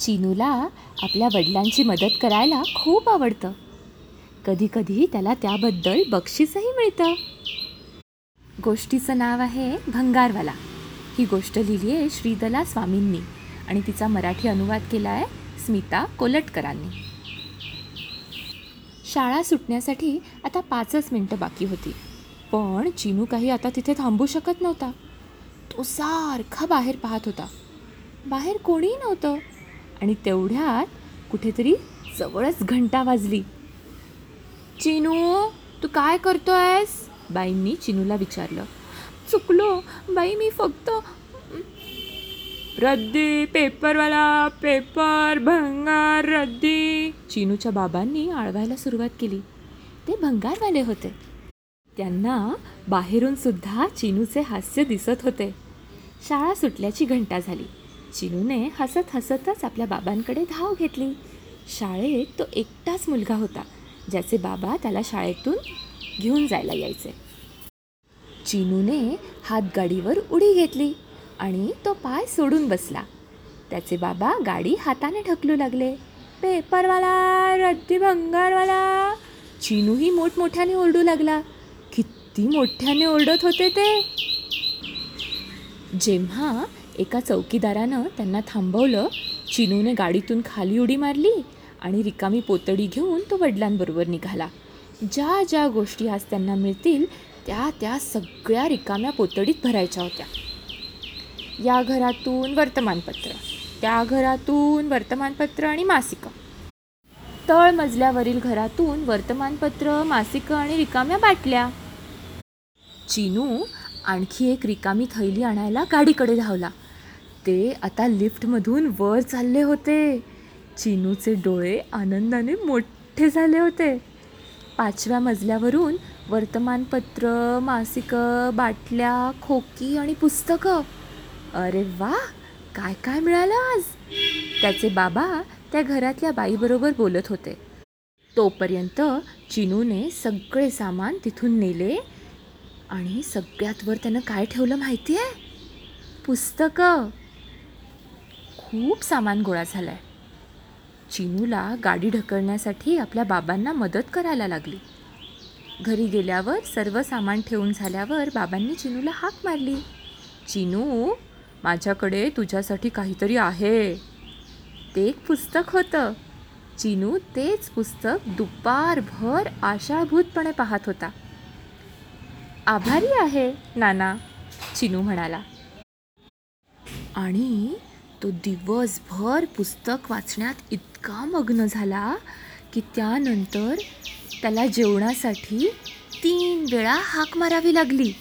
चिनूला आपल्या वडिलांची मदत करायला खूप आवडतं. कधीकधी त्याला त्याबद्दल बक्षीसही मिळतं. गोष्टीचं नाव आहे भंगारवाला. ही गोष्ट लिहिली आहे श्रीदला स्वामींनी आणि तिचा मराठी अनुवाद केला आहे स्मिता कोलटकरांनी. शाळा सुटण्यासाठी आता पाचच मिनटं बाकी होती. पण चिनू काही आता तिथे थांबू शकत नव्हता. तो सारखा बाहेर पाहत होता. बाहेर कोणीही नव्हतं. आणि तेवढ्यात कुठेतरी जवळच घंटा वाजली. चिनू तू काय करतोयस? बाईंनी चिनूला विचारलं. चुकलो बाई मी फक्त रद्दी पेपरवाला पेपर भंगार रद्दी. चिनूच्या बाबांनी आळवायला सुरुवात केली. ते भंगारवाले होते. त्यांना बाहेरून सुद्धा चिनूचे हास्य दिसत होते. शाळा सुटल्याची घंटा झाली. चिनूने हसत हसतच आपल्या बाबांकडे धाव घेतली. शाळेत तो एकटाच मुलगा होता ज्याचे बाबा त्याला शाळेतून घेऊन जायला यायचे. चिनूने हातगाडीवर उडी घेतली आणि तो पाय सोडून बसला. त्याचे बाबा गाडी हाताने ढकलू लागले. पेपरवाला रद्दी भंगारवाला. चिनूही मोठमोठ्याने ओरडू लागला. किती मोठ्याने ओरडत होते ते. जेव्हा एका चौकीदारानं त्यांना थांबवलं. चिनूने गाडीतून खाली उडी मारली आणि रिकामी पोतडी घेऊन तो वडिलांबरोबर निघाला. ज्या ज्या गोष्टी आज त्यांना मिळतील त्या त्या सगळ्या रिकाम्या पोतडीत भरायच्या होत्या. या घरातून वर्तमानपत्र त्या घरातून वर्तमानपत्र आणि मासिकं. तळमजल्यावरील घरातून वर्तमानपत्र मासिकं आणि रिकाम्या बाटल्या. चिनू आणखी एक रिकामी थैली आणायला गाडीकडे धावला. ते आता लिफ्टमधून वर चालले होते. चिनूचे डोळे आनंदाने मोठे झाले होते. पाचव्या मजल्यावरून वर्तमानपत्र मासिकं बाटल्या खोकी आणि पुस्तकं. अरे वा! काय काय मिळालं आज? त्याचे बाबा त्या घरातल्या बाईबरोबर बोलत होते. तोपर्यंत चिनूने सगळे सामान तिथून नेले आणि सगळ्यात वर त्यानं काय ठेवलं माहिती आहे पुस्तकं. खूप सामान गोळा झाला आहे चिनूला गाडी ढकलण्यासाठी आपल्या बाबांना मदत करायला लागली. घरी गेल्यावर सर्व सामान ठेवून झाल्यावर बाबांनी चिनूला हाक मारली. चिनू माझ्याकडे तुझ्यासाठी काहीतरी आहे. ते एक पुस्तक होतं. चिनू तेच पुस्तक दुपारभर आशाभूतपणे पाहत होता. आभारी आहे नाना चिनू म्हणाला. आणि तो दिवसभर पुस्तक वाचण्यात इतका मग्न झाला की त्यानंतर त्याला जेवणासाठी तीन वेळा हाक मारावी लागली.